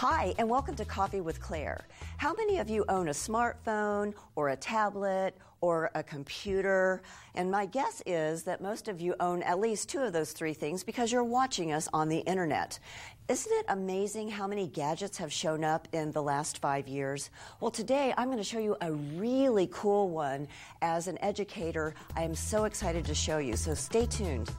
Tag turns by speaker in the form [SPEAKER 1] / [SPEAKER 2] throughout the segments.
[SPEAKER 1] Hi, and welcome to Coffee with Claire. How many of you own a smartphone or a tablet or a computer? And my guess is that most of you own at least two of those three things because you're watching us on the internet. Isn't it amazing how many gadgets have shown up in the last five years? Well, today I'm going to show you a really cool one. As an educator, I am so excited to show you, so stay tuned.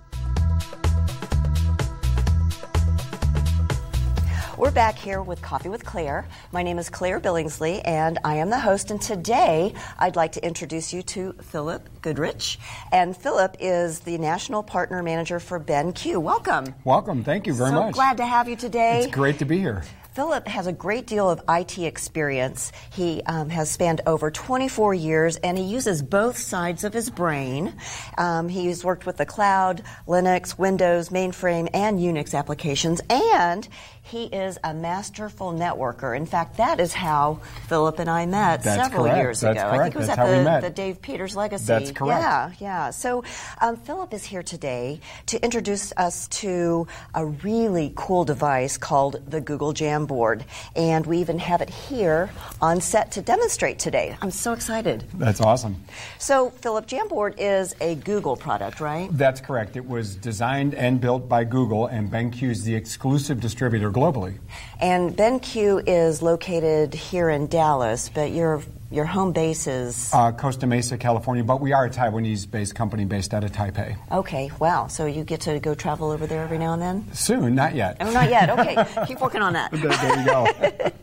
[SPEAKER 1] We're back here with Coffee with Claire. My name is Claire Billingsley, and I am the host. And today, I'd like to introduce you to Philip Goodrich. And Philip is the National Partner Manager for BenQ. Welcome.
[SPEAKER 2] Welcome. Thank you very
[SPEAKER 1] so
[SPEAKER 2] much.
[SPEAKER 1] glad to have you today.
[SPEAKER 2] It's great to be here.
[SPEAKER 1] Philip has a great deal of IT experience. He um, has spanned over 24 years and he uses both sides of his brain. Um, he's worked with the cloud, Linux, Windows, mainframe, and Unix applications, and he is a masterful networker. In fact, that is how Philip and I met
[SPEAKER 2] That's
[SPEAKER 1] several
[SPEAKER 2] correct.
[SPEAKER 1] years
[SPEAKER 2] That's
[SPEAKER 1] ago.
[SPEAKER 2] correct.
[SPEAKER 1] I think it was
[SPEAKER 2] That's
[SPEAKER 1] at the, the Dave Peters Legacy.
[SPEAKER 2] That's correct.
[SPEAKER 1] Yeah, yeah. So um, Philip is here today to introduce us to a really cool device called the Google Jamboard. And we even have it here on set to demonstrate today. I'm so excited.
[SPEAKER 2] That's awesome.
[SPEAKER 1] So, Philip, Jamboard is a Google product, right?
[SPEAKER 2] That's correct. It was designed and built by Google, and BenQ is the exclusive distributor globally.
[SPEAKER 1] And BenQ is located here in Dallas, but your your home base is
[SPEAKER 2] Uh, Costa Mesa, California, but we are a Taiwanese-based company based out of Taipei.
[SPEAKER 1] okay. Wow! So you get to go travel over there every now and then?
[SPEAKER 2] Soon, not yet.
[SPEAKER 1] Oh, not yet. Okay, keep working on that.
[SPEAKER 2] There, there you go.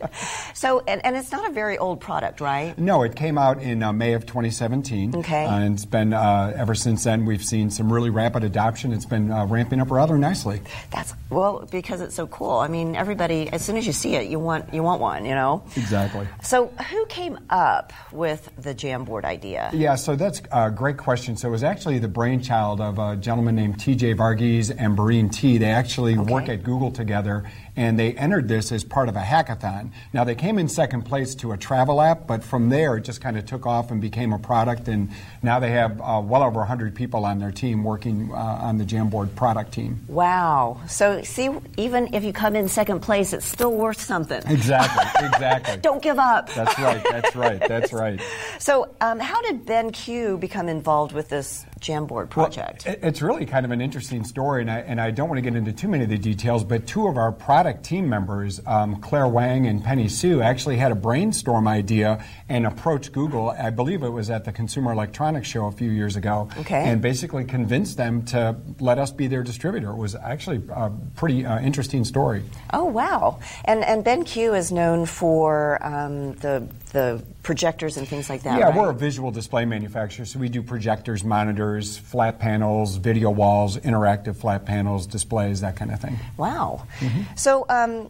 [SPEAKER 1] So, and, and it's not a very old product, right?
[SPEAKER 2] no, it came out in uh, May of 2017.
[SPEAKER 1] Okay.
[SPEAKER 2] Uh, and it's been, uh, ever since then, we've seen some really rapid adoption. It's been uh, ramping up rather nicely.
[SPEAKER 1] That's well because it's so cool. I mean, everybody as soon as you see it, you want you want one, you know.
[SPEAKER 2] Exactly.
[SPEAKER 1] So, who came up with the Jamboard idea?
[SPEAKER 2] Yeah, so that's a great question. So it was actually the brainchild of a gentleman named T.J. Varghese and Barine T. They actually work at Google together, and they entered this as part of a hackathon. Now they came in second place to a travel app, but from there it just kind of took off and became a product. And now they have uh, well over 100 people on their team working uh, on the Jamboard product team.
[SPEAKER 1] Wow. So, see, even if you come in second place, it's still worth something.
[SPEAKER 2] Exactly. Exactly.
[SPEAKER 1] Don't give up.
[SPEAKER 2] That's right. That's right. That's right.
[SPEAKER 1] So, um, how did BenQ become involved with this Jamboard project?
[SPEAKER 2] Well, it's really kind of an interesting story, and I, and I don't want to get into too many of the details, but two of our product team members, um, Claire Wang and Penny Sue, actually had a brainstorm idea and approached Google. I believe it was at the Consumer Electronics Show a few years ago.
[SPEAKER 1] Okay.
[SPEAKER 2] And basically convinced them to let us be their distributor. It was actually a pretty uh, interesting story.
[SPEAKER 1] oh, wow. And, and BenQ is known for um, the, the projectors and things like that.
[SPEAKER 2] Yeah,
[SPEAKER 1] right?
[SPEAKER 2] we're a visual display manufacturer, so we do projectors, monitors, flat panels, video walls, interactive flat panels, displays, that kind of thing.
[SPEAKER 1] Wow.
[SPEAKER 2] Mm-hmm.
[SPEAKER 1] So, um,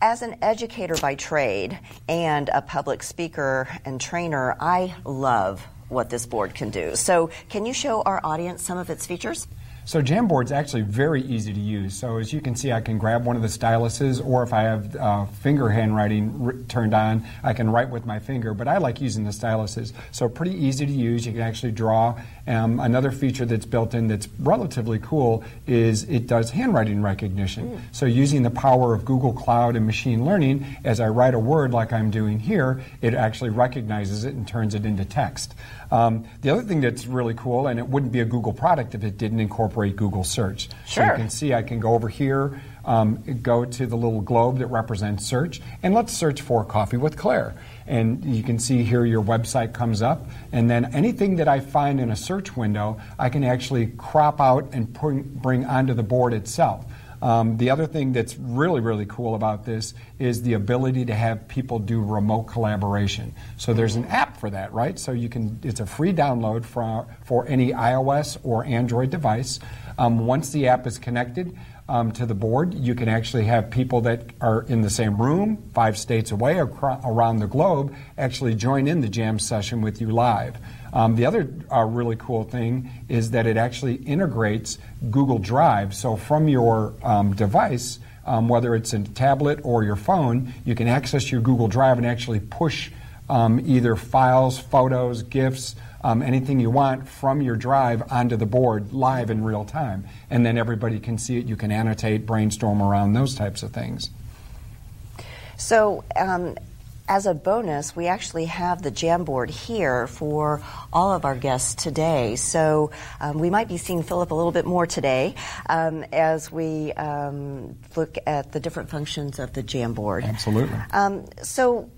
[SPEAKER 1] as an educator by trade and a public speaker and trainer, I love what this board can do. So, can you show our audience some of its features?
[SPEAKER 2] So Jamboard's actually very easy to use. So as you can see, I can grab one of the styluses, or if I have uh, finger handwriting r- turned on, I can write with my finger. But I like using the styluses. So pretty easy to use. You can actually draw. Um, another feature that's built in that's relatively cool is it does handwriting recognition. So using the power of Google Cloud and machine learning, as I write a word like I'm doing here, it actually recognizes it and turns it into text. Um, the other thing that's really cool, and it wouldn't be a Google product if it didn't incorporate Google Search. So you can see I can go over here, um, go to the little globe that represents search, and let's search for Coffee with Claire. And you can see here your website comes up, and then anything that I find in a search window, I can actually crop out and bring, onto the board itself. Um, the other thing that's really, really cool about this is the ability to have people do remote collaboration. So there's an app for that, right? So you can, it's a free download for, for any iOS or Android device. Um, once the app is connected um, to the board, you can actually have people that are in the same room, five states away, acro- around the globe, actually join in the jam session with you live. Um, the other uh, really cool thing is that it actually integrates Google Drive. So from your um, device, um, whether it's a tablet or your phone, you can access your Google Drive and actually push um, either files, photos, GIFs, um, anything you want from your drive onto the board live in real time. And then everybody can see it. You can annotate, brainstorm around those types of things.
[SPEAKER 1] So, um, as a bonus, we actually have the Jamboard here for all of our guests today. So um, we might be seeing Philip a little bit more today um, as we um, look at the different functions of the Jamboard.
[SPEAKER 2] Absolutely.
[SPEAKER 1] Um, so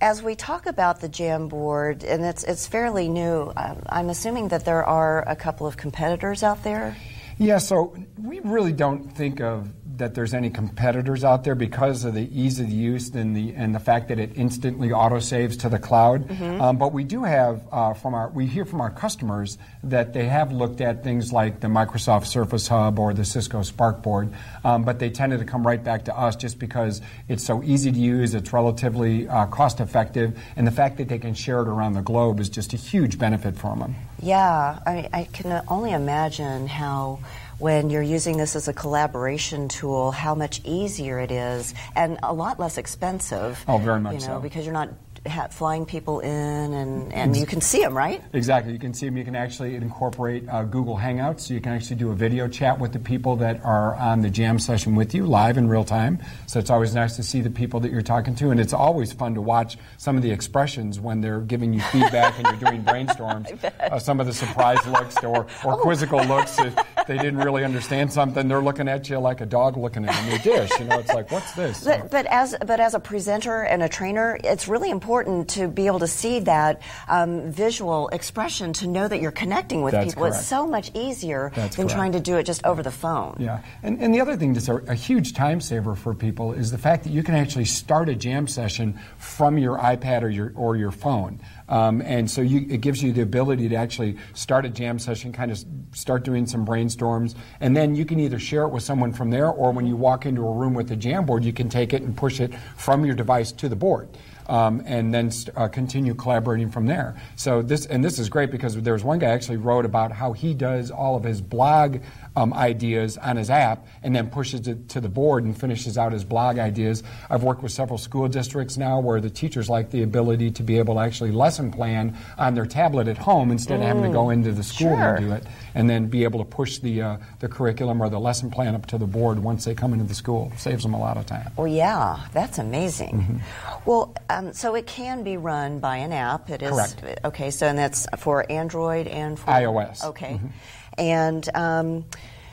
[SPEAKER 1] as we talk about the Jamboard, and it's it's fairly new, um, I'm assuming that there are a couple of competitors out there.
[SPEAKER 2] Yeah, so we really don't think of that there's any competitors out there because of the ease of use and the and the fact that it instantly auto saves to the cloud. Mm-hmm. Um, but we do have uh, from our we hear from our customers that they have looked at things like the Microsoft Surface Hub or the Cisco SparkBoard, um, but they tended to come right back to us just because it's so easy to use, it's relatively uh, cost effective, and the fact that they can share it around the globe is just a huge benefit for them.
[SPEAKER 1] Yeah, I, I can only imagine how when you're using this as a collaboration tool, how much easier it is and a lot less expensive.
[SPEAKER 2] Oh, very much
[SPEAKER 1] you know,
[SPEAKER 2] so.
[SPEAKER 1] Because you're not ha- flying people in, and, and you can see them, right?
[SPEAKER 2] Exactly. You can see them. You can actually incorporate uh, Google Hangouts, so you can actually do a video chat with the people that are on the jam session with you live in real time. So it's always nice to see the people that you're talking to, and it's always fun to watch some of the expressions when they're giving you feedback and you're doing brainstorms. Uh, some of the surprise looks or, or oh. quizzical looks. If they didn't really understand something, they're looking at you like a dog looking at a new dish. You know, it's like, what's this?
[SPEAKER 1] But, but as but as a presenter and a trainer, it's really important important to be able to see that um, visual expression to know that you're connecting with
[SPEAKER 2] That's
[SPEAKER 1] people.
[SPEAKER 2] Correct.
[SPEAKER 1] It's so much easier
[SPEAKER 2] That's
[SPEAKER 1] than
[SPEAKER 2] correct.
[SPEAKER 1] trying to do it just over the phone.
[SPEAKER 2] Yeah, and, and the other thing that's a, a huge time saver for people is the fact that you can actually start a jam session from your iPad or your or your phone. Um, and so you, it gives you the ability to actually start a jam session, kind of start doing some brainstorms, and then you can either share it with someone from there, or when you walk into a room with the Jamboard, you can take it and push it from your device to the board um, and then uh, continue collaborating from there. So this and this is great because there was one guy actually wrote about how he does all of his blog um, ideas on his app and then pushes it to the board and finishes out his blog ideas. I've worked with several school districts now where the teachers like the ability to be able to actually lesson plan on their tablet at home instead mm. of having to go mm. into the school
[SPEAKER 1] sure.
[SPEAKER 2] and do it, and then be able to push the uh, the curriculum or the lesson plan up to the board once they come into the school. Saves them a lot of time.
[SPEAKER 1] Well, yeah, that's amazing. Mm-hmm. Well, um, so it can be run by an app. It is
[SPEAKER 2] correct.
[SPEAKER 1] Okay, so and that's for Android and for
[SPEAKER 2] iOS.
[SPEAKER 1] Okay, mm-hmm. And. Um,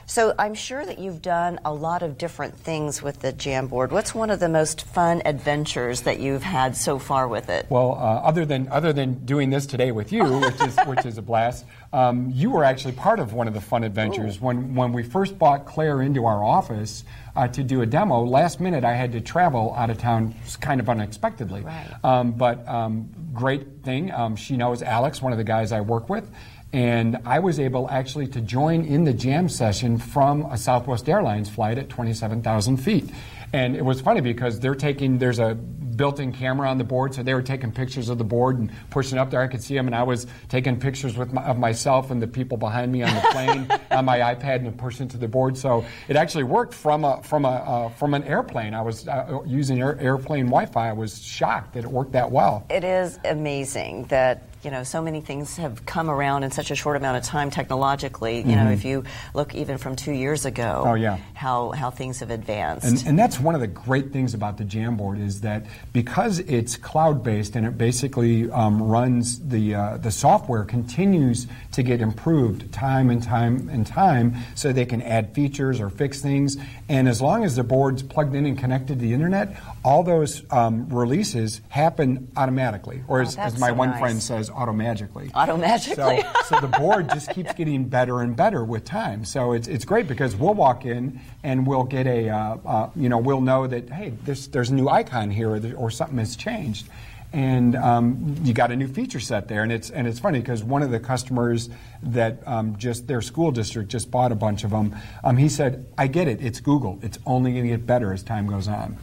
[SPEAKER 1] so I'm sure that you've done a lot of different things with the Jamboard. What's one of the most fun adventures that you've had so far with it?
[SPEAKER 2] Well, uh, other than other than doing this today with you, which is which is a blast, um, you were actually part of one of the fun adventures. Ooh. When when we first brought Claire into our office uh, to do a demo, last minute I had to travel out of town, kind of unexpectedly.
[SPEAKER 1] Right.
[SPEAKER 2] Um, but um, great thing, um, she knows Alex, one of the guys I work with. And I was able actually to join in the jam session from a Southwest Airlines flight at 27,000 feet. And it was funny because they're taking, there's a built-in camera on the board, so they were taking pictures of the board and pushing up there. I could see them, and I was taking pictures with my, of myself and the people behind me on the plane on my iPad and pushing to the board. So it actually worked from a from a uh, from an airplane. I was uh, using air, airplane Wi-Fi. I was shocked that it worked that well.
[SPEAKER 1] It is amazing that you know, so many things have come around in such a short amount of time technologically. You mm-hmm. know, if you look even from two years ago,
[SPEAKER 2] oh yeah,
[SPEAKER 1] how how things have advanced.
[SPEAKER 2] And, and that's one of the great things about the Jamboard is that because it's cloud based and it basically um, runs the uh, the software continues to get improved time and time and time, so they can add features or fix things. And as long as the board's plugged in and connected to the internet, all those um, releases happen automatically, or as,
[SPEAKER 1] oh,
[SPEAKER 2] as my
[SPEAKER 1] so
[SPEAKER 2] one
[SPEAKER 1] nice.
[SPEAKER 2] friend says, automagically.
[SPEAKER 1] Automagically.
[SPEAKER 2] So, so the board just keeps getting better and better with time. So it's, it's great because we'll walk in and we'll get a, uh, uh, you know, we'll know that, hey, this, there's a new icon here or, or something has changed. And um, you got a new feature set there, and it's and it's funny because one of the customers that um, just their school district just bought a bunch of them. Um, he said, "I get it. It's Google. It's only going to get better as time goes on."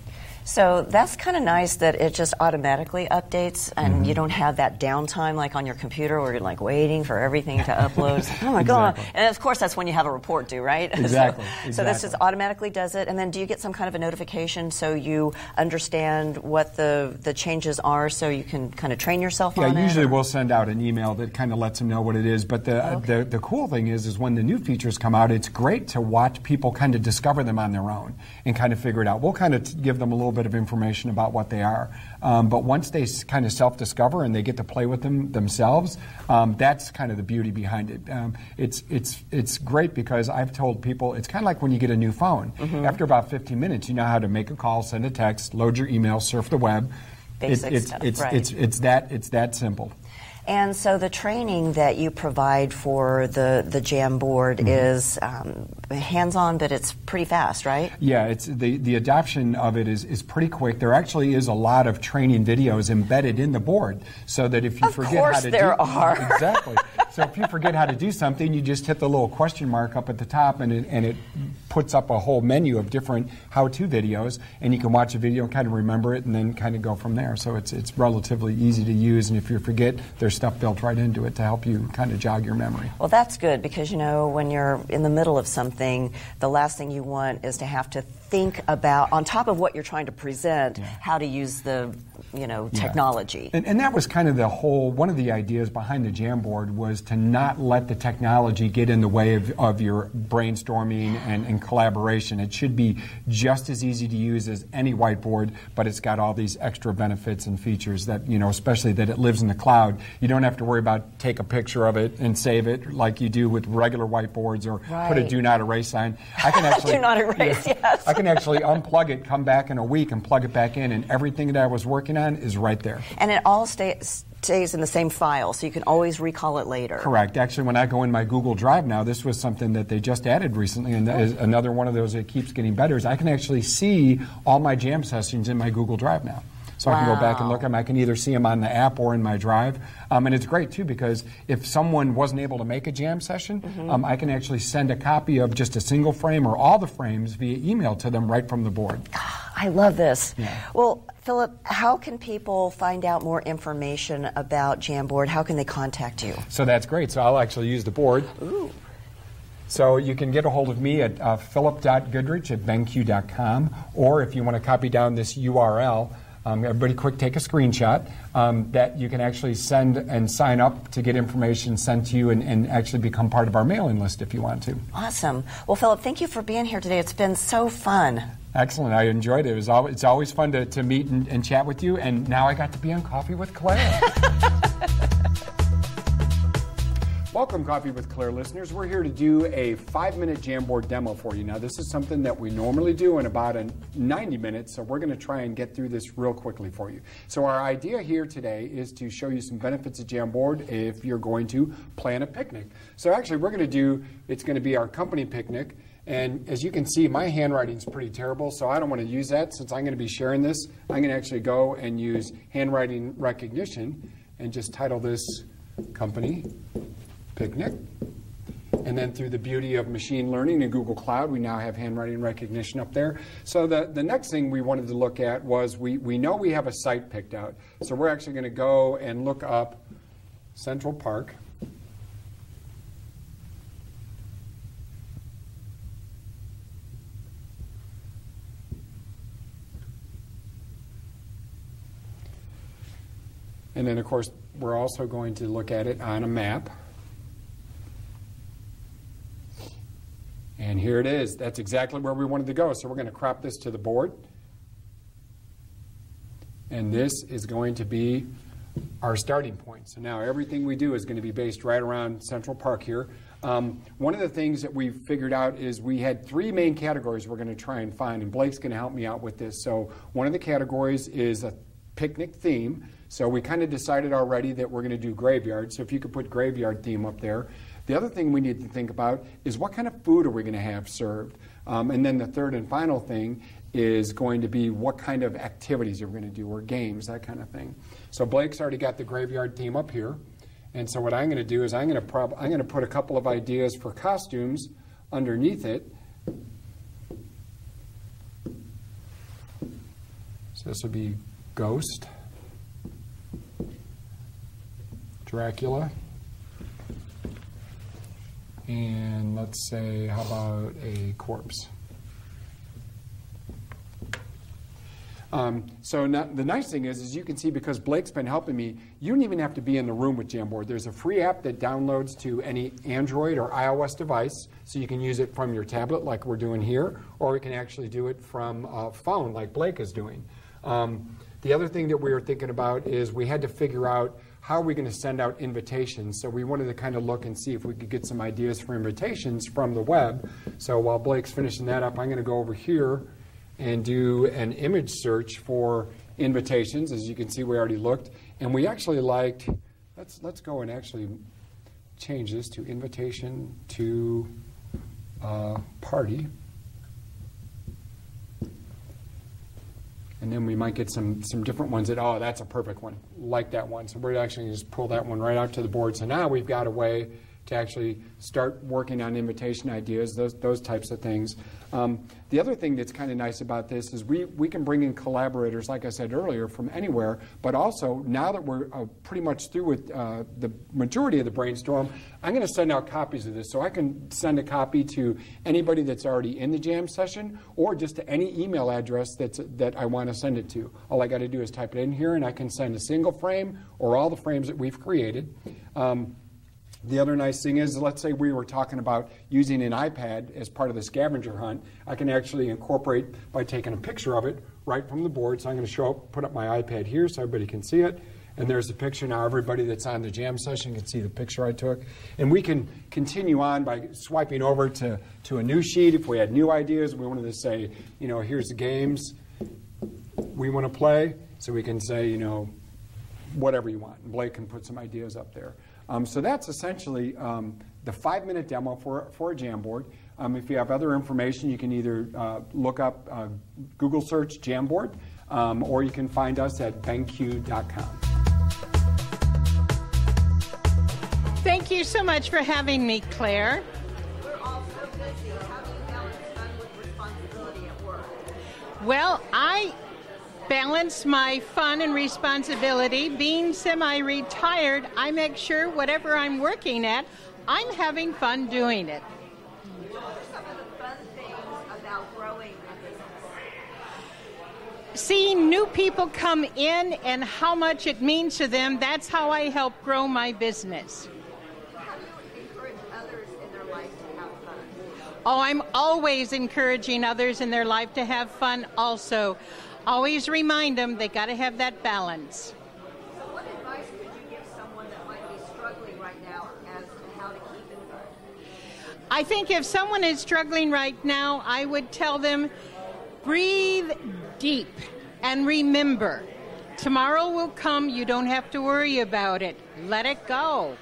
[SPEAKER 1] So that's kind of nice that it just automatically updates and mm-hmm. you don't have that downtime like on your computer where you're like waiting for everything to upload. oh my God. And of course, that's when you have a report due, right?
[SPEAKER 2] Exactly.
[SPEAKER 1] so,
[SPEAKER 2] exactly.
[SPEAKER 1] so this just automatically does it. And then do you get some kind of a notification so you understand what the, the changes are so you can kind of train yourself
[SPEAKER 2] yeah,
[SPEAKER 1] on
[SPEAKER 2] it? Yeah, usually we'll send out an email that kind of lets them know what it is. But the,
[SPEAKER 1] okay.
[SPEAKER 2] the, the cool thing is, is when the new features come out, it's great to watch people kind of discover them on their own and kind of figure it out. We'll kind of give them a little bit of information about what they are. Um, but once they kind of self-discover and they get to play with them themselves, um, that's kind of the beauty behind it. Um, it's it's it's great because I've told people it's kind of like when you get a new phone. Mm-hmm. After about 15 minutes, you know how to make a call, send a text, load your email, surf the web.
[SPEAKER 1] Basic
[SPEAKER 2] it's,
[SPEAKER 1] stuff,
[SPEAKER 2] it's,
[SPEAKER 1] right.
[SPEAKER 2] it's, it's that it's that simple.
[SPEAKER 1] And so the training that you provide for the, the Jamboard mm-hmm. is um, hands-on, but it's pretty fast, right?
[SPEAKER 2] Yeah, it's the, the adoption of it is, is pretty quick. There actually is a lot of training videos embedded in the board, so that if you
[SPEAKER 1] of
[SPEAKER 2] forget how to
[SPEAKER 1] there
[SPEAKER 2] do
[SPEAKER 1] are.
[SPEAKER 2] exactly. so if you forget how to do something, you just hit the little question mark up at the top, and it, and it puts up a whole menu of different how-to videos, and you can watch a video and kind of remember it, and then kind of go from there. So it's it's relatively easy to use, and if you forget, there's stuff built right into it to help you kind of jog your memory.
[SPEAKER 1] Well, that's good because you know when you're in the middle of something, the last thing you want is to have to think about, on top of what you're trying to present, yeah. how to use the you know technology.
[SPEAKER 2] Yeah. And, and, that was kind of the whole one of the ideas behind the Jamboard was to not let the technology get in the way of, of your brainstorming and, and collaboration. It should be just as easy to use as any whiteboard, but it's got all these extra benefits and features that you know, especially that it lives in the cloud. You don't have to worry about take a picture of it and save it like you do with regular whiteboards or
[SPEAKER 1] right.
[SPEAKER 2] put a do not erase sign. I can actually
[SPEAKER 1] do not erase.
[SPEAKER 2] Yeah,
[SPEAKER 1] yes.
[SPEAKER 2] I can actually unplug it, come back in a week, and plug it back in, and everything that I was working on is right there.
[SPEAKER 1] And it all stays stays in the same file, so you can always recall it later.
[SPEAKER 2] Correct. Actually, when I go in my Google Drive now, this was something that they just added recently, and that is another one of those that keeps getting better. Is I can actually see all my jam sessions in my Google Drive now. So wow. I can go back and look at them. I can either see them on the app or in my drive. Um, and it's great too because if someone wasn't able to make a jam session, mm-hmm. um, I can actually send a copy of just a single frame or all the frames via email to them right from the board.
[SPEAKER 1] I love this.
[SPEAKER 2] Yeah.
[SPEAKER 1] Well, Philip, how can people find out more information about Jamboard? How can they contact you?
[SPEAKER 2] So that's great. So I'll actually use the board.
[SPEAKER 1] Ooh.
[SPEAKER 2] So you can get a hold of me at uh, philip.goodrich at benq.com, or if you want to copy down this URL, um, everybody, quick, take a screenshot um, that you can actually send and sign up to get information sent to you and, and, actually become part of our mailing list if you want to.
[SPEAKER 1] Awesome. Well, Philip, thank you for being here today. It's been so fun.
[SPEAKER 2] Excellent. I enjoyed it. it was always, it's always fun to, to meet and, and chat with you, and now I got to be on Coffee with Claire. Welcome, Coffee with Claire listeners. We're here to do a five minute Jamboard demo for you. Now, this is something that we normally do in about a 90 minutes, so we're going to try and get through this real quickly for you. So, our idea here today is to show you some benefits of Jamboard if you're going to plan a picnic. So, actually, we're going to do it's going to be our company picnic. And as you can see, my handwriting is pretty terrible, so I don't want to use that. Since I'm going to be sharing this, I'm going to actually go and use handwriting recognition and just title this company picnic. And then through the beauty of machine learning in Google Cloud, we now have handwriting recognition up there. So the, the next thing we wanted to look at was we, we know we have a site picked out. So we're actually going to go and look up Central Park. And then, of course, we're also going to look at it on a map. And here it is. That's exactly where we wanted to go. So we're going to crop this to the board. And this is going to be our starting point. So now everything we do is going to be based right around Central Park here. Um, one of the things that we figured out is we had three main categories we're going to try and find, and Blake's going to help me out with this. So one of the categories is a picnic theme. So we kind of decided already that we're going to do graveyard. So if you could put graveyard theme up there. The other thing we need to think about is what kind of food are we going to have served? Um, and then the third and final thing is going to be what kind of activities you're going to do or games, that kind of thing. So Blake's already got the graveyard theme up here. And so what I'm going to do is I'm going to prob- I'm going to put a couple of ideas for costumes underneath it. So this would be Ghost, Dracula, and let's say, how about a corpse? Um, so not, the nice thing is, is you can see because Blake's been helping me, you don't even have to be in the room with Jamboard. There's a free app that downloads to any Android or iOS device, so you can use it from your tablet like we're doing here, or you can actually do it from a phone like Blake is doing. Um, the other thing that we were thinking about is we had to figure out how are we going to send out invitations? So we wanted to kind of look and see if we could get some ideas for invitations from the web. So while Blake's finishing that up, I'm going to go over here and do an image search for invitations. As you can see, we already looked, and we actually liked. Let's let's go and actually change this to invitation to uh, party. And then we might get some, some different ones that, oh, that's a perfect one, like that one. So we're actually just pull that one right out to the board. So now we've got a way to actually start working on invitation ideas, those, those types of things. Um, the other thing that's kind of nice about this is we, we can bring in collaborators, like I said earlier, from anywhere, but also now that we're uh, pretty much through with uh, the majority of the brainstorm, I'm going to send out copies of this. So I can send a copy to anybody that's already in the jam session or just to any email address that's, that I want to send it to. All I got to do is type it in here and I can send a single frame or all the frames that we've created. Um, the other nice thing is, let's say we were talking about using an iPad as part of the scavenger hunt. I can actually incorporate by taking a picture of it right from the board. So I'm going to show up, put up my iPad here so everybody can see it. And there's a picture now. Everybody that's on the jam session can see the picture I took. And we can continue on by swiping over to, to a new sheet if we had new ideas. We wanted to say, you know, here's the games we want to play. So we can say, you know, whatever you want. And Blake can put some ideas up there. Um, so that's essentially um, the five minute demo for, for a Jamboard. Um, if you have other information, you can either uh, look up uh, Google search Jamboard um, or you can find us at benq.com.
[SPEAKER 3] Thank you so much for having me, Claire. Well, I balance my fun and responsibility. Being semi retired, I make sure whatever I'm working at, I'm having fun doing it. Seeing new people come in and how much it means to them, that's how I help grow my business. How
[SPEAKER 1] do you encourage others in their life to have fun?
[SPEAKER 3] Oh, I'm always encouraging others in their life to have fun also always remind them they got to have that balance.
[SPEAKER 1] So, what advice could you give someone that might be struggling right now as to how to keep it fun?
[SPEAKER 3] I think if someone is struggling right now, I would tell them breathe deep and remember tomorrow will come. You don't have to worry about it. Let it go.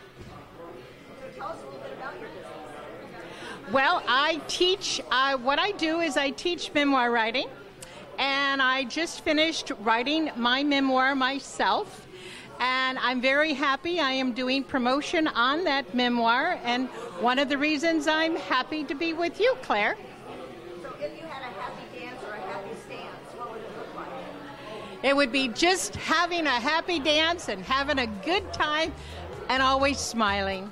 [SPEAKER 3] Well, I teach, uh, what I do is I teach memoir writing and I just finished writing my memoir myself. And I'm very happy. I am doing promotion on that memoir, and one of the reasons I'm happy to be with you, Claire.
[SPEAKER 1] So, if you had a happy dance or a happy stance, what would it look like?
[SPEAKER 3] It would be just having a happy dance and having a good time and always smiling.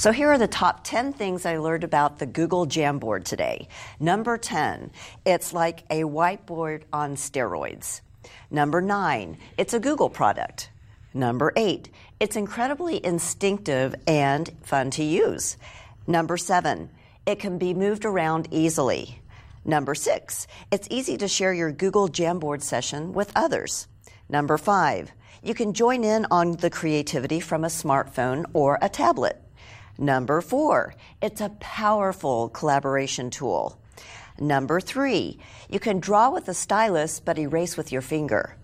[SPEAKER 1] So here are the top 10 things I learned about the Google Jamboard today. Number 10, it's like a whiteboard on steroids. Number 9, it's a Google product. Number 8, it's incredibly instinctive and fun to use. Number 7, it can be moved around easily. Number 6, it's easy to share your Google Jamboard session with others. Number 5, you can join in on the creativity from a smartphone or a tablet. Number four, it's a powerful collaboration tool. Number three, you can draw with a stylus but erase with your finger.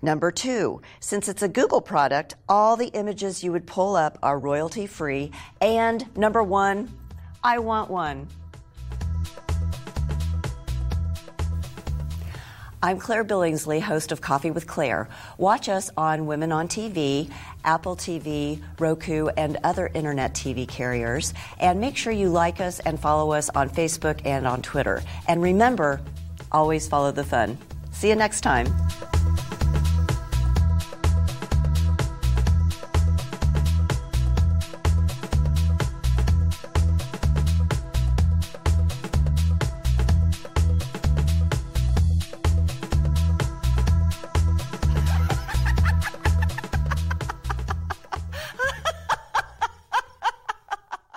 [SPEAKER 1] Number two, since it's a Google product, all the images you would pull up are royalty free. And number one, I want one. I'm Claire Billingsley, host of Coffee with Claire. Watch us on Women on TV, Apple TV, Roku, and other internet TV carriers. And make sure you like us and follow us on Facebook and on Twitter. And remember, always follow the fun. See you next time.